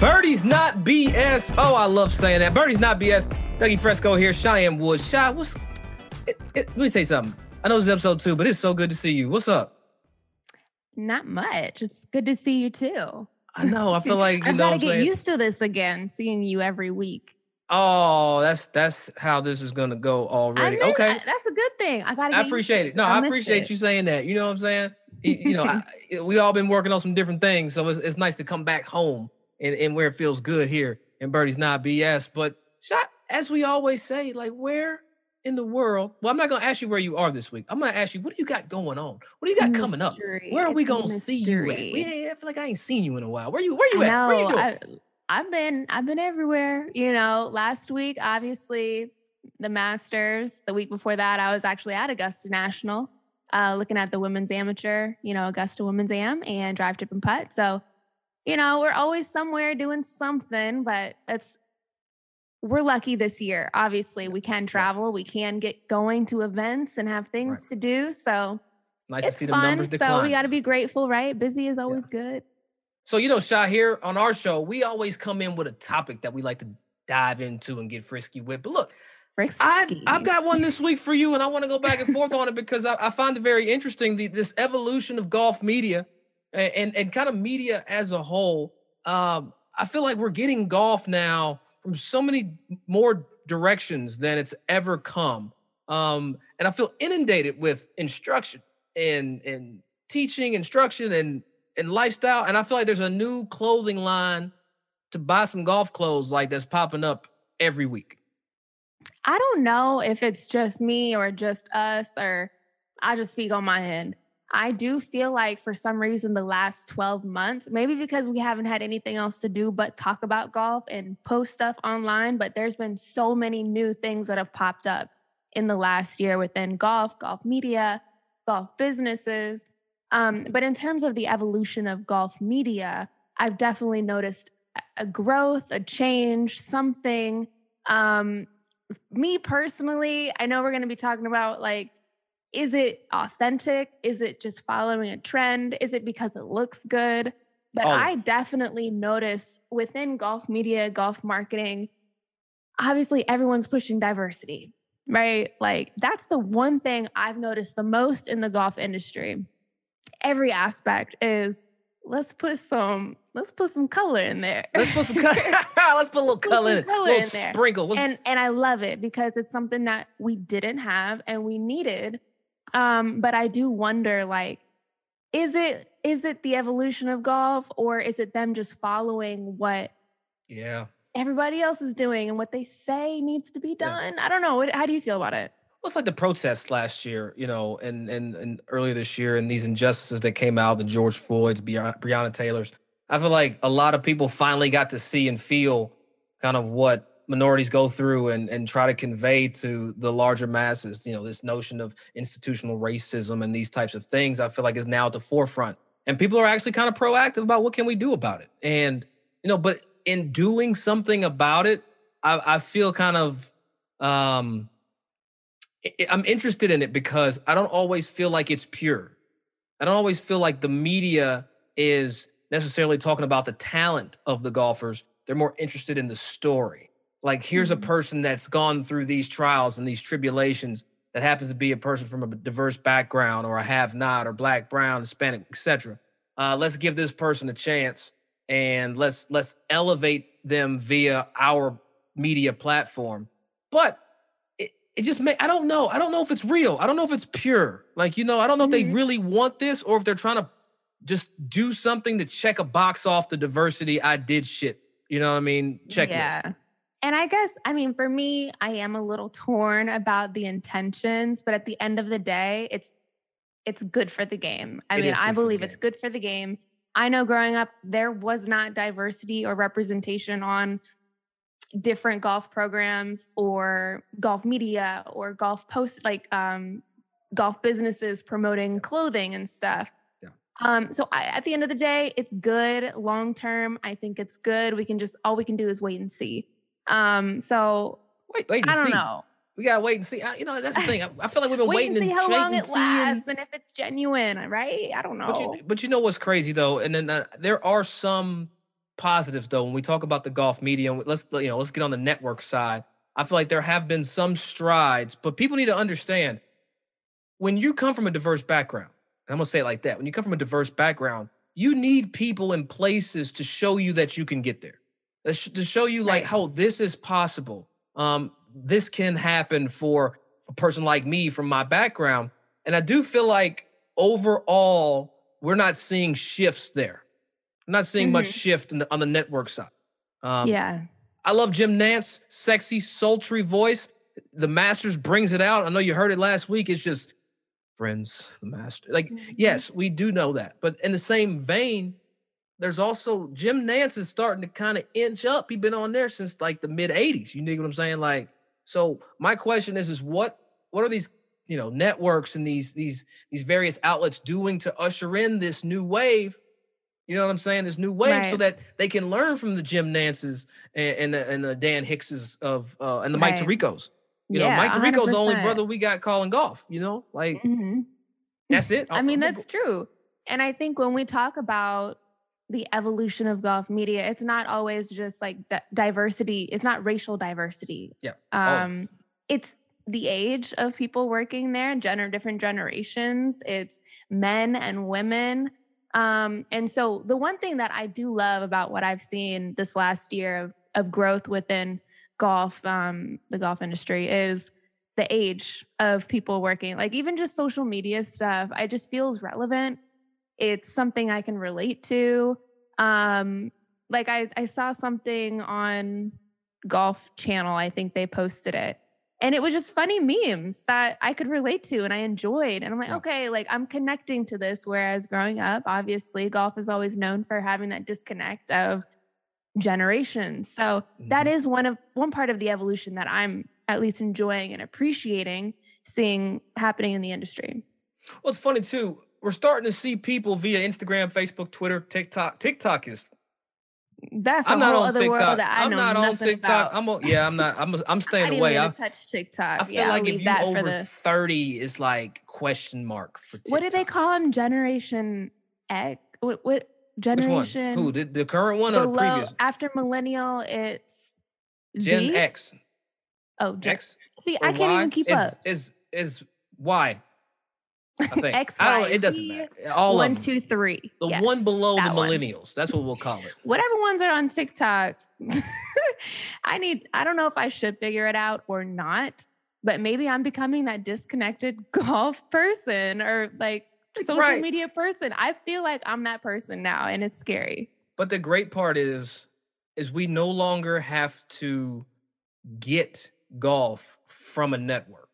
Birdie's not BS. Oh, I love saying that. Birdie's not BS. Dougie Fresco here. Cheyenne Woods. Shy, what's. It, it, let me say something. I know this is episode two, but it's so good to see you. What's up? Not much. It's good to see you too. I know. I feel like you I've know. got to get saying? used to this again, seeing you every week. Oh, that's that's how this is gonna go I already. okay. I- that's a good thing. I got. I appreciate it. No, I, appreciate you saying that. You know what I'm saying? You, you know, I, we all been working on some different things, so it's, it's nice to come back home and, and where it feels good here. And Birdie's not BS, but shot as we always say, like where in the world? Well, I'm not gonna ask you where you are this week. I'm gonna ask you what do you got going on? What do you got coming up? Where are we It's gonna see you at? mystery. Yeah, I feel like I ain't seen you in a while. Where you? Where you I at? Where you doing? I, I've been I've been everywhere. You know, last week obviously the Masters. The week before that, I was actually at Augusta National, uh, looking at the women's amateur. You know, Augusta Women's Am and drive, tip, and putt. So, you know, we're always somewhere doing something, but it's we're lucky this year. Obviously, we can travel, we can get going to events and have things Right. to do. So nice it's to see the numbers So we got to be grateful, right? Busy is always good. So you know, Shy, here on our show, we always come in with a topic that we like to dive into and get frisky with. But look, I've I've got one this week for you, and I want to go back and forth on it because I, I find it very interesting. The, this evolution of golf media and, and kind of media as a whole. Um, I feel like we're getting golf now from so many more directions than it's ever come. Um, and I feel inundated with instruction and and teaching, instruction, and and lifestyle. And I feel like there's a new clothing line to buy some golf clothes like that's popping up every week. I don't know if it's just me or just us, or I just speak on my end. I do feel like for some reason the last 12 months, maybe because we haven't had anything else to do but talk about golf and post stuff online, but there's been so many new things that have popped up in the last year within golf, golf media, golf businesses. Um, but in terms of the evolution of golf media, I've definitely noticed a- growth, a change, something. Um, me personally, I know we're going to be talking about like, is it authentic? Is it just following a trend? Is it because it looks good? But of I definitely notice within golf media, golf marketing, obviously everyone's pushing diversity, right? Like, that's the one thing I've noticed the most in the golf industry. Every aspect is let's put some let's put some color in there. Let's put some color. let's put a little Put color in color little in there. sprinkle. Let's- and and I love it because it's something that we didn't have and we needed. Um, but I do wonder, like, is it is it the evolution of golf or is it them just following what yeah. everybody else is doing and what they say needs to be Yeah. done? I don't know. How do you feel about it? Well, it's like the protests last year, you know, and and and earlier this year, and these injustices that came out, the George Floyd's, Breonna, Breonna Taylor's. I feel like a lot of people finally got to see and feel kind of what minorities go through and and try to convey to the larger masses. You know, this notion of institutional racism and these types of things. I feel like is now at the forefront, and people are actually kind of proactive about what can we do about it. And you know, but in doing something about it, I, I feel kind of um I'm interested in it because I don't always feel like it's pure. I don't always feel like the media is necessarily talking about the talent of the golfers. They're more interested in the story. Like, here's a Mhm. person that's gone through these trials and these tribulations that happens to be a person from a diverse background or a have not or black, brown, Hispanic, etc. Uh, let's give this person a chance and let's let's elevate them via our media platform. But it, it just may I don't know. I don't know if it's real. I don't know if it's pure. Like, you know, I don't know if they Mhm. really want this or if they're trying to just do something to check a box off the diversity I did shit. You know what I mean? Checklist. Yeah. And I guess, I mean, for me, I am a little torn about the intentions, but at the end of the day, it's it's good for the game. I It mean, I good for the believe it's good for the game. I know growing up, there was not diversity or representation on different golf programs or golf media or golf post like um golf businesses promoting clothing and stuff. Yeah. Um, so I, at the end of the day, it's good long term. I think it's good. We can just all we can do is wait and see. Um, so Wait, wait I don't see. know. We gotta wait and see. I, you know, that's the thing. I, I feel like we've been Wait waiting and see and how long and it see and- lasts and if it's genuine, right? I don't know. But you, but you know what's crazy though, and then uh, there are some positives though when we talk about the golf media. Let's you know let's get on the network side. I feel like there have been some strides, but people need to understand when you come from a diverse background. I'm gonna say it like that. When you come from a diverse background, you need people in places to show you that you can get there, to show you like how this is possible. Um, this can happen for a person like me from my background, and I do feel like overall we're not seeing shifts there. I'm not seeing mm-hmm. much shift the, on the network side. Um, yeah. I love Jim Nantz, sexy, sultry voice. The Masters brings it out. I know you heard it last week. It's just friends, the Master. Like, mm-hmm. yes, we do know that. But in the same vein, there's also Jim Nantz is starting to kind of inch up. He's been on there since like the mid 80s. You know what I'm saying? Like, so my question is, is what what are these you know networks and these these these various outlets doing to usher in this new wave you know what i'm saying this new wave right. so that they can learn from the jim nantzes and, and the, and the dan hickses of uh and the right. mike tiricos you yeah, know mike tirico's 100%. the only brother we got calling golf you know like mm-hmm. that's it i mean that's true and i think when we talk about the evolution of golf media it's not always just like diversity it's not racial diversity yeah um oh. it's the age of people working there, gender different generations. It's men and women. Um, and so the one thing that I do love about what I've seen this last year of, of growth within golf, um, the golf industry is the age of people working. Like even just social media stuff, I just feels relevant. It's something I can relate to. Um, like I, I saw something on Golf Channel, I think they posted it and it was just funny memes that I could relate to and I enjoyed. And I'm like, yeah. okay, like I'm connecting to this. Whereas growing up, obviously, golf is always known for having that disconnect of generations. So mm-hmm. that is one of one part of the evolution that I'm at least enjoying and appreciating seeing happening in the industry. Well, it's funny too. We're starting to see people via Instagram, Facebook, Twitter, TikTok. TikTok is that's I'm whole other TikTok. world that I I'm know not on TikTok. About. I'm a, yeah, I'm not. I'm I'm staying I away. I touch TikTok. I feel yeah, like I'll if you over the... 30 is like question mark for TikTok. What do they call them? Generation X. What, what generation? Who the, the current one or the previous? After millennial, it's Gen Z? X. Oh, Gen- X. See, I can't y? even keep up. Is is Y? I think. X, I don't, it doesn't matter. All one, two, three. The yes, one below the millennials. One. That's what we'll call it. Whatever ones are on TikTok. I need. I don't know if I should figure it out or not. But maybe I'm becoming that disconnected golf person or like social right. media person. I feel like I'm that person now, and it's scary. But the great part is, is we no longer have to get golf from a network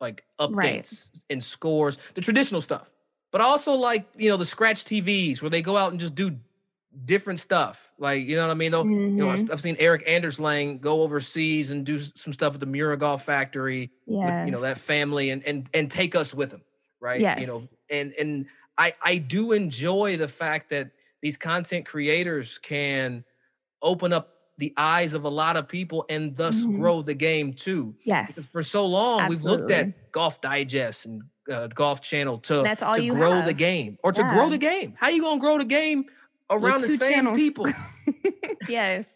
like updates right. and scores, the traditional stuff. But also like, you know, the scratch TVs where they go out and just do different stuff. Like, you know what I mean? Though, mm-hmm. you know, I've, mm-hmm. I've, seen Erik Anderslang go overseas and do some stuff at the Miura Golf Factory yes. with, you know, that family and and and take us with him, right? Yes. You know, and and I I do enjoy the fact that these content creators can open up the eyes of a lot of people and thus mm-hmm. grow the game too. Yes. Because for so long, Absolutely. we've looked at Golf Digest and uh, Golf Channel to, That's all to you grow have. the game or to grow the game. How are you gonna grow the game around the same channels. people? yes.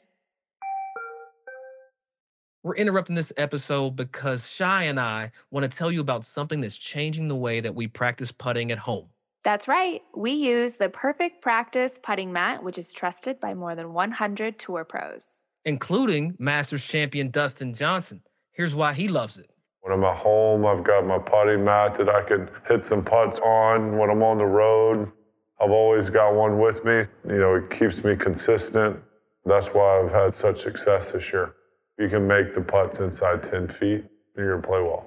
We're interrupting this episode because Shy and I want to tell you about something that's changing the way that we practice putting at home. That's right. We use the Perfect Practice putting mat, which is trusted by more than 100 tour pros, including Masters champion Dustin Johnson. Here's why he loves it. When I'm at home, I've got my putting mat that I can hit some putts on. When I'm on the road, I've always got one with me. You know, it keeps me consistent. That's why I've had such success this year. You can make the putts inside 10 feet, you're going to play well.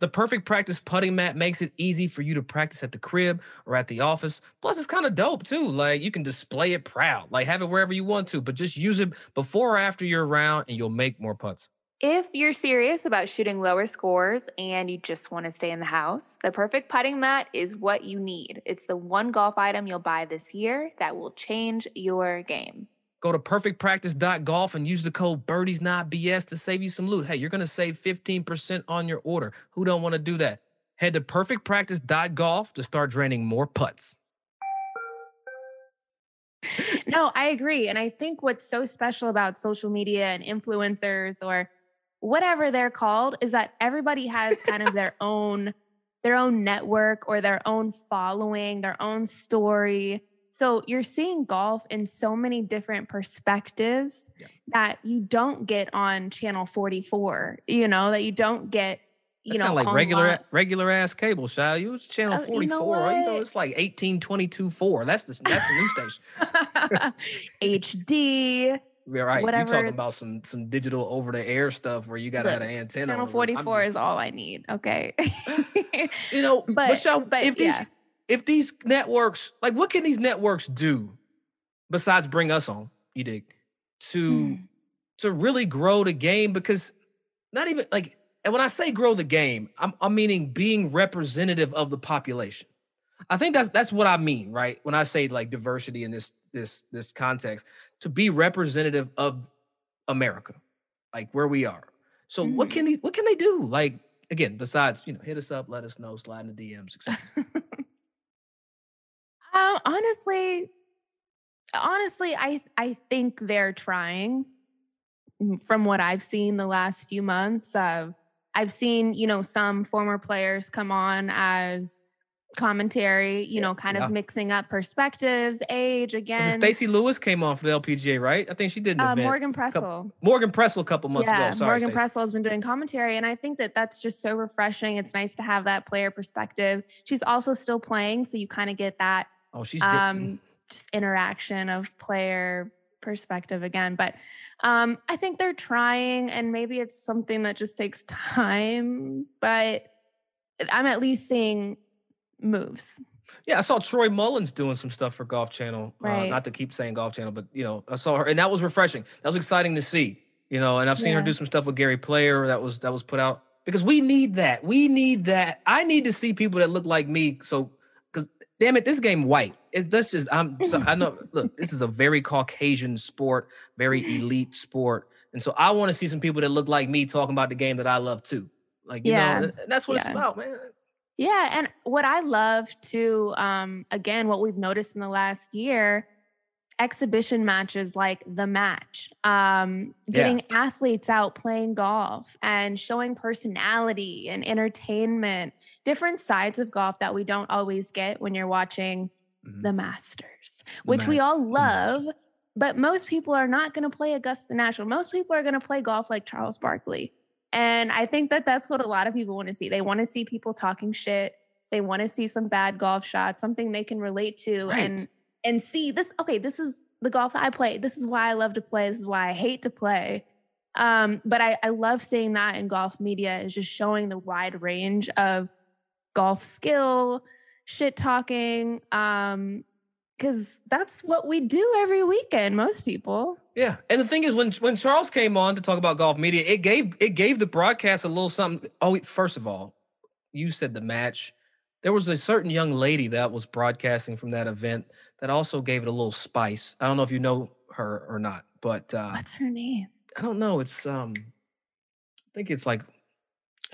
The perfect practice putting mat makes it easy for you to practice at the crib or at the office. Plus, it's kind of dope too. Like you can display it proud, like have it wherever you want to, but just use it before or after you're around and you'll make more putts. If you're serious about shooting lower scores and you just want to stay in the house, the perfect putting mat is what you need. It's the one golf item you'll buy this year that will change your game. Go to perfectpractice.golf and use the code birdies not BS to save you some loot. Hey, you're going to save 15% on your order. Who don't want to do that? Head to perfectpractice.golf to start draining more putts. no, I agree. And I think what's so special about social media and influencers or whatever they're called is that everybody has kind of their own their own network or their own following, their own story. So you're seeing golf in so many different perspectives yeah. that you don't get on channel 44, you know, that you don't get you that know, like online. regular regular ass cable, Shy. You was channel oh, 44. You know, you know, it's like 1822 4. That's the that's the new station. HD. Yeah, right. Whatever. You're talking about some some digital over the air stuff where you gotta Look, have an antenna. Channel 44 is all I need. Okay. you know, but, but, but if these yeah. If these networks like what can these networks do besides bring us on, you dig, to mm. to really grow the game? Because not even like and when I say grow the game, I'm, I'm meaning being representative of the population. I think that's that's what I mean, right? When I say like diversity in this this this context, to be representative of America, like where we are. So mm-hmm. what can they what can they do? Like again, besides you know, hit us up, let us know, slide in the DMs, etc. um, honestly, honestly, I I think they're trying. From what I've seen the last few months of I've seen, you know, some former players come on as commentary, you know, kind yeah. of mixing up perspectives, age again. Stacy Lewis came on for the LPGA, right? I think she did. Uh, Morgan Pressel. Couple, Morgan Pressel a couple months yeah, ago. Sorry, Morgan Stacey. Pressel has been doing commentary, and I think that that's just so refreshing. It's nice to have that player perspective. She's also still playing, so you kind of get that. Oh, she's um, just interaction of player perspective again. But um, I think they're trying, and maybe it's something that just takes time. But I'm at least seeing moves. Yeah, I saw Troy Mullins doing some stuff for Golf Channel. Right. Uh, not to keep saying Golf Channel, but you know, I saw her, and that was refreshing. That was exciting to see. You know, and I've seen yeah. her do some stuff with Gary Player that was that was put out because we need that. We need that. I need to see people that look like me. So damn it, this game white. It, that's just I'm so, I know look, this is a very Caucasian sport, very elite sport. And so I want to see some people that look like me talking about the game that I love too. Like, you yeah. know, that's what yeah. it's about, man. Yeah. And what I love too, um, again, what we've noticed in the last year exhibition matches like the match, um, getting yeah. athletes out playing golf and showing personality and entertainment, different sides of golf that we don't always get when you're watching mm-hmm. the Masters, which the we all love. But most people are not going to play Augusta National. Most people are going to play golf like Charles Barkley. And I think that that's what a lot of people want to see. They want to see people talking shit. They want to see some bad golf shots, something they can relate to right. and and see this okay this is the golf i play. This is why i love to play. This is why i hate to play. Um, but I, I love seeing that in golf media is just showing the wide range of golf skill shit talking um because that's what we do every weekend most people. Yeah and the thing is when when charles came on to talk about golf media it gave it gave the broadcast a little something oh first of all you said the match. There was a certain young lady that was broadcasting from that event that also gave it a little spice. I don't know if you know her or not, but uh, what's her name? I don't know. It's um, I think it's like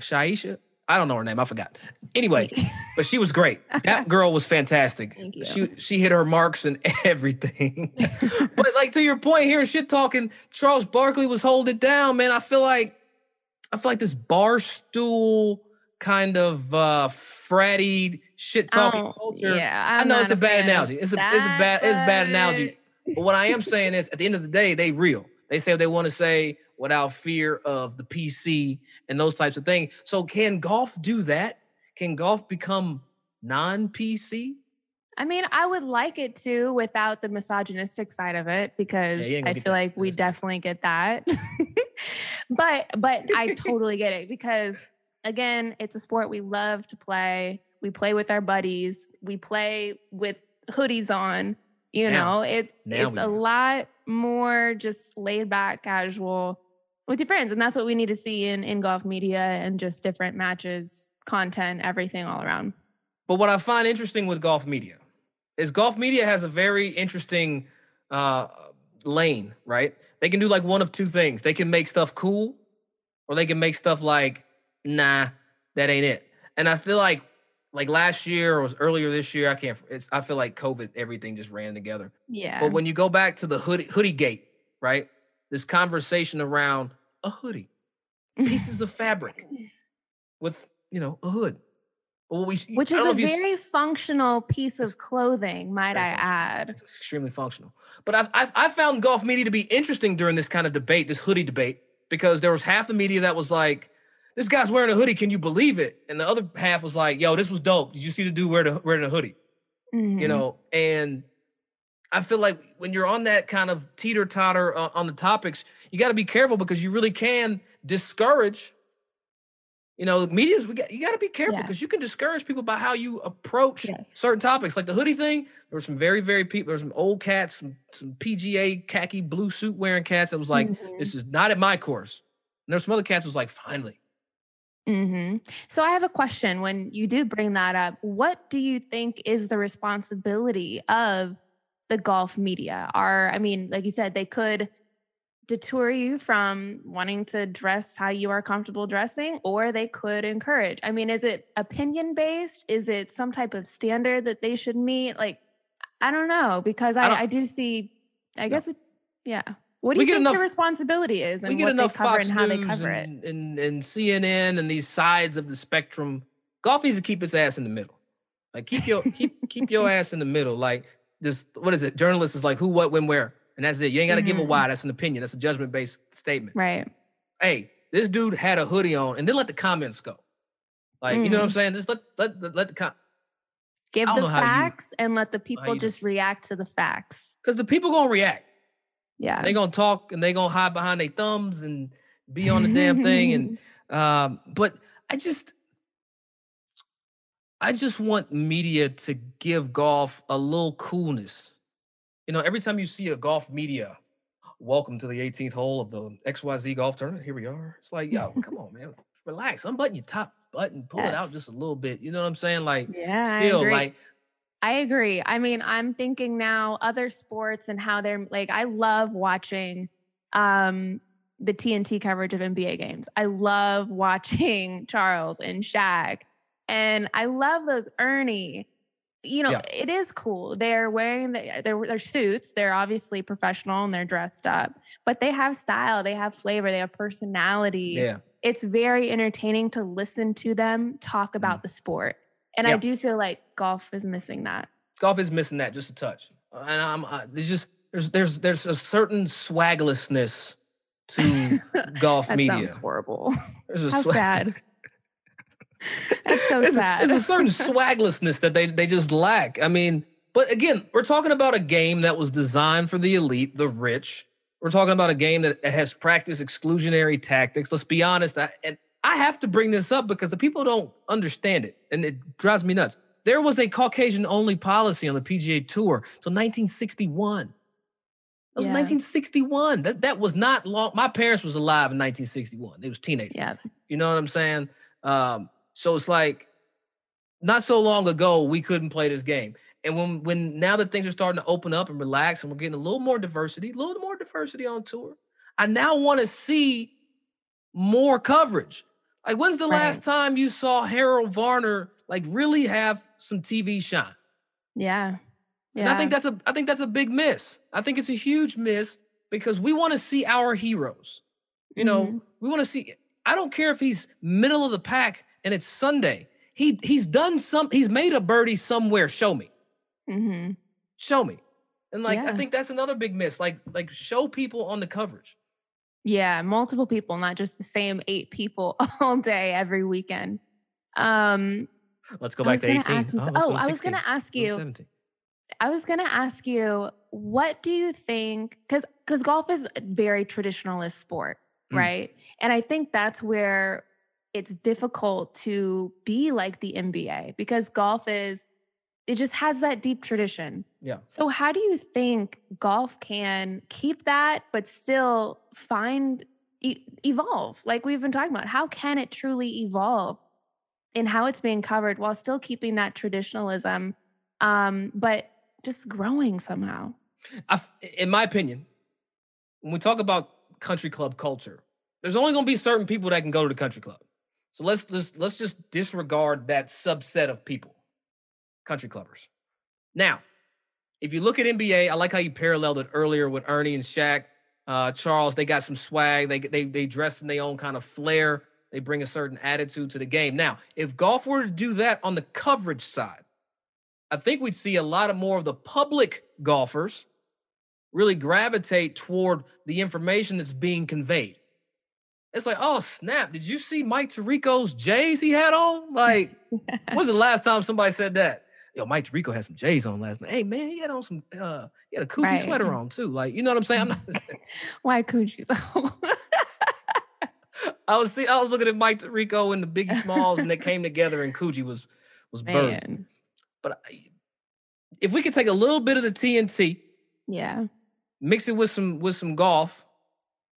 Shaisha. I don't know her name. I forgot. Anyway, but she was great. That girl was fantastic. Thank you. She she hit her marks and everything. but like to your point here, shit talking. Charles Barkley was holding it down, man. I feel like I feel like this bar stool kind of uh fratty shit talking oh, culture. Yeah, I'm i know it's a, a bad analogy. It's a it's a bad it's a bad analogy. But what I am saying is, at the end of the day, they real. They say what they want to say without fear of the PC and those types of things. So can golf do that? Can golf become non-PC? I mean, I would like it to without the misogynistic side of it because yeah, I feel like we definitely get that. but but I totally get it because again, it's a sport we love to play. We play with our buddies. We play with hoodies on. You now, know, it's it's a lot more just laid back, casual with your friends, and that's what we need to see in in golf media and just different matches, content, everything all around. But what I find interesting with golf media is golf media has a very interesting uh, lane, right? They can do like one of two things. They can make stuff cool, or they can make stuff like nah, that ain't it. And I feel like like last year or was earlier this year. I can't. It's I feel like COVID, everything just ran together. Yeah. But when you go back to the hoodie hoodie gate, right? This conversation around a hoodie, pieces of fabric with you know a hood. Well, we, Which is a very functional piece of clothing, might I add. extremely functional. But I've, I've I found golf media to be interesting during this kind of debate, this hoodie debate, because there was half the media that was like, "This guy's wearing a hoodie, can you believe it?" And the other half was like, "Yo, this was dope. Did you see the dude wearing the wearing a hoodie?" Mhm. You know, and I feel like when you're on that kind of teeter totter uh, on the topics, you got to be careful because you really can discourage. You know, media's we got you got to be careful Yeah. because you can discourage people by how you approach Yes. certain topics, like the hoodie thing. There were some very, very people. There were some old cats, some some PGA khaki blue suit wearing cats that was like, Mhm. "This is not at my course." And there's some other cats was like, "Finally." Hmm So I have a question. When you do bring that up, what do you think is the responsibility of the golf media? Are I mean, like you said, they could detour you from wanting to dress how you are comfortable dressing, or they could encourage. I mean, is it opinion based? Is it some type of standard that they should meet? Like, I don't know because I I, I, do see. I No. guess it. Yeah. What do We you think enough- the responsibility is we and get what they cover Fox and how they News cover it? and, and and CNN and these sides of the spectrum. Golf needs to keep its ass in the middle. Like keep your keep keep your ass in the middle. Like just what is it? Journalists is like who, what, when, where, and that's it. You ain't got to give a Mhm. why. That's an opinion. That's a judgment based statement. Right. Hey, this dude had a hoodie on, and then let the comments go. Like you know what I'm Mm. saying? Just let let the- let the com Give the how you- facts and let the people just react to the facts. because the people gonna react. Yeah. They gonna talk and they're gonna hide behind their thumbs and be on the damn thing and Um, but I just I just want media to give golf a little coolness. You know, every time you see a golf media, welcome to the 18th hole of the XYZ golf tournament. Here we are. It's like, yo, come on, man. Relax. Unbutton your top button, pull it out just a little bit. You know what I'm saying? Like, yeah, I feel agree. like I agree. I mean, I'm thinking now other sports and how they're like I love watching um the TNT coverage of NBA games. I love watching Charles and Shaq. And I love those Ernie. You know, Yeah. it is cool. They're wearing the, their their suits. They're obviously professional and they're dressed up, but they have style, they have flavor, they have personality. yeah. It's very entertaining to listen to them talk about the sport. And I. Do feel like golf is missing that. golf is missing that just a touch. And I'm uh, there's just there's there's there's a certain swaglessness to golf that media. sounds horrible. There's a How swag- sad. That's so There's a- sad. There's a certain swaglessness that they they just lack. I mean, but again, we're talking about a game that was designed for the elite, the rich. We're talking about a game that has practiced exclusionary tactics. Let's be honest. I, and I have to bring this up because the people don't understand it, and it drives me nuts. There was a Caucasian only policy on the PGA Tour till 1961. That was Yeah. 1961. That that was not long. My parents was alive in 1961. They was teenagers. yeah. You know what I'm saying? Um, so it's like not so long ago we couldn't play this game. And when when now that things are starting to open up and relax and we're getting a little more diversity, a little more diversity on tour, I now want to see more coverage. Like when's the last time you saw Harold Varner like really have some TV shine? Yeah. And I think that's a I think that's a big miss. I think it's a huge miss because we want to see our heroes. You know, Mhm. we want to see. I don't care if he's middle of the pack and it's Sunday. He he's done some. He's made a birdie somewhere. Show me. Mhm. Show me. And like I think that's another big miss. Like like show people on the coverage. Yeah, multiple people, not just the same eight people all day every weekend. Um, Let's go back to gonna 18. ask. Oh, oh, go I was gonna ask you. 17. I was gonna ask you, what do you think? Because because golf is a very traditionalist sport, Mm. right? And I think that's where it's difficult to be like the NBA because golf is it just has that deep tradition. Yeah. So how do you think golf can keep that but still find e- evolve like we've been talking about? How can it truly evolve in how it's being covered while still keeping that traditionalism um but just growing somehow? I in my opinion, when we talk about country club culture, there's only going to be certain people that can go to the country club. So let's let's let's just disregard that subset of people, country clubbers. Now, if you look at NBA, I like how you paralleled it earlier with Ernie and Shaq. Uh, Charles, they got some swag. They they they dress in their own kind of flair. They bring a certain attitude to the game. Now, if golf were to do that on the coverage side, I think we'd see a lot of more of the public golfers really gravitate toward the information that's being conveyed. It's like, oh snap! Did you see Mike Tirico's J's he had on? Like, when's the last time somebody said that? Yo, Mike Tirico had some J's on last night. Hey man, he had on some uh he had a coogi right. sweater on too. Like, you know what I'm saying? I'm not why coogi though. I was see I was looking at Mike Tirico and the Biggie Smalls and they came together and Coogi was was burned. But if we could take a little bit of the TNT, yeah, mix it with some with some golf,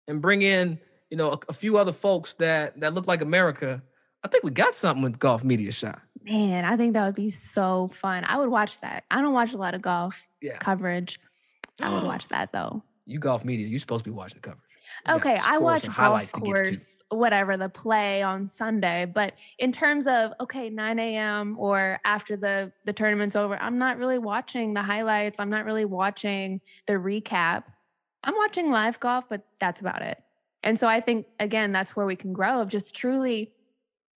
and bring in you know a, a few other folks that that look like America, I think we got something with golf media shot. Man, I think that would be so fun. I would watch that. I don't watch a lot of golf yeah. coverage. I would watch that though. You golf media, you're supposed to be watching the coverage. Okay, I watch golf course whatever the play on Sunday. But in terms of okay, 9 a.m. or after the the tournament's over, I'm not really watching the highlights. I'm not really watching the recap. I'm watching live golf, but that's about it. And so I think again, that's where we can grow of just truly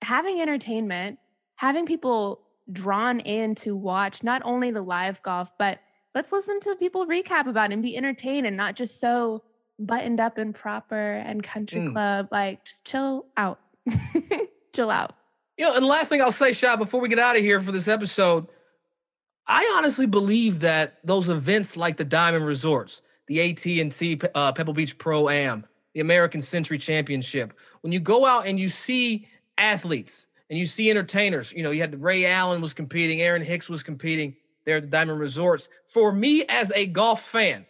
having entertainment, having people drawn in to watch not only the live golf, but let's listen to people recap about it and be entertained and not just so buttoned up and proper and country mm. club. Like, just chill out. chill out. You know, and the last thing I'll say, Shot, before we get out of here for this episode, I honestly believe that those events like the Diamond Resorts, the AT&T uh, Pebble Beach Pro Am, the American Century Championship, when you go out and you see athletes and you see entertainers, you know, you had Ray Allen was competing, Aaron Hicks was competing there at the Diamond Resorts. For me as a golf fan,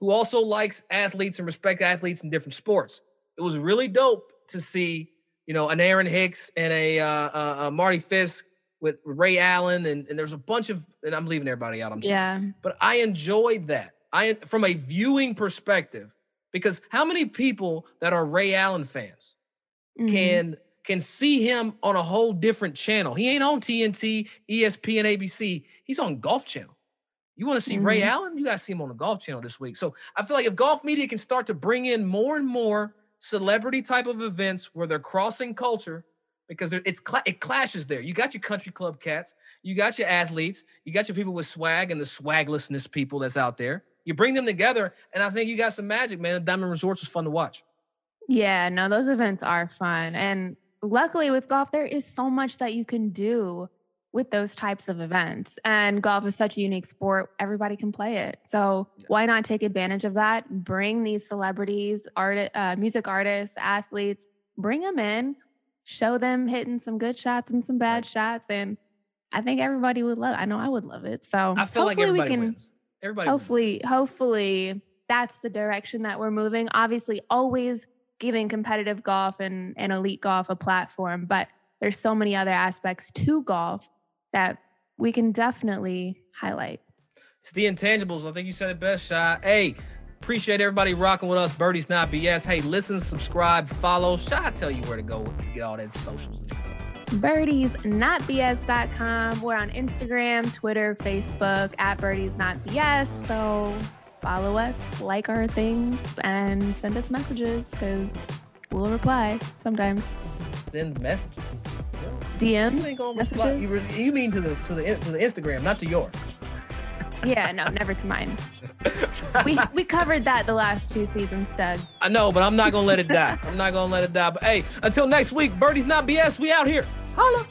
who also likes athletes and respect athletes in different sports. It was really dope to see, you know, an Aaron Hicks and a, uh, uh, uh Mardy Fish with Ray Allen, and, and there's a bunch of, and I'm leaving everybody out. I'm yeah, but I enjoyed that. I from a viewing perspective, because how many people that are Ray Allen fans mm-hmm. can can see him on a whole different channel? He ain't on TNT, ESPN, ABC. He's on Golf Channel. You want to see mm-hmm. Ray Allen? You got to see him on the Golf Channel this week. So I feel like if golf media can start to bring in more and more celebrity type of events where they're crossing culture, because it's it clashes there. You got your country club cats, you got your athletes, you got your people with swag and the swaglessness people that's out there. You bring them together, and I think you got some magic, man. The Diamond Resorts was fun to watch. Yeah, no, those events are fun, and luckily with golf, there is so much that you can do with those types of events. And golf is such a unique sport, everybody can play it. So why not take advantage of that? Bring these celebrities, art, uh, music artists, athletes, bring them in, show them hitting some good shots and some bad shots. And I think everybody would love it. I know I would love it. So I feel like everybody we can, wins. Everybody hopefully, wins. hopefully that's the direction that we're moving. Obviously, always giving competitive golf and, and elite golf a platform, but there's so many other aspects to golf that we can definitely highlight. It's the intangibles. I think you said it best, Shy. Hey, appreciate everybody rocking with us. Birdie's not BS. Hey, listen, subscribe, follow. Shy, tell you where to go to get all that socials and stuff. BirdiesNotBS.com. We're on Instagram, Twitter, Facebook at Birdies Not BS. So follow us, like our things, and send us messages because we'll reply sometimes. Send messages. DM you ain't gonna? You, you mean to the to the to the Instagram, not to yours. Yeah, no, never to mine. we we covered that the last two seasons, Doug. I know, but I'm not gonna let it die. I'm not gonna let it die. But hey, until next week, Birdie's not BS. We out here. Holla.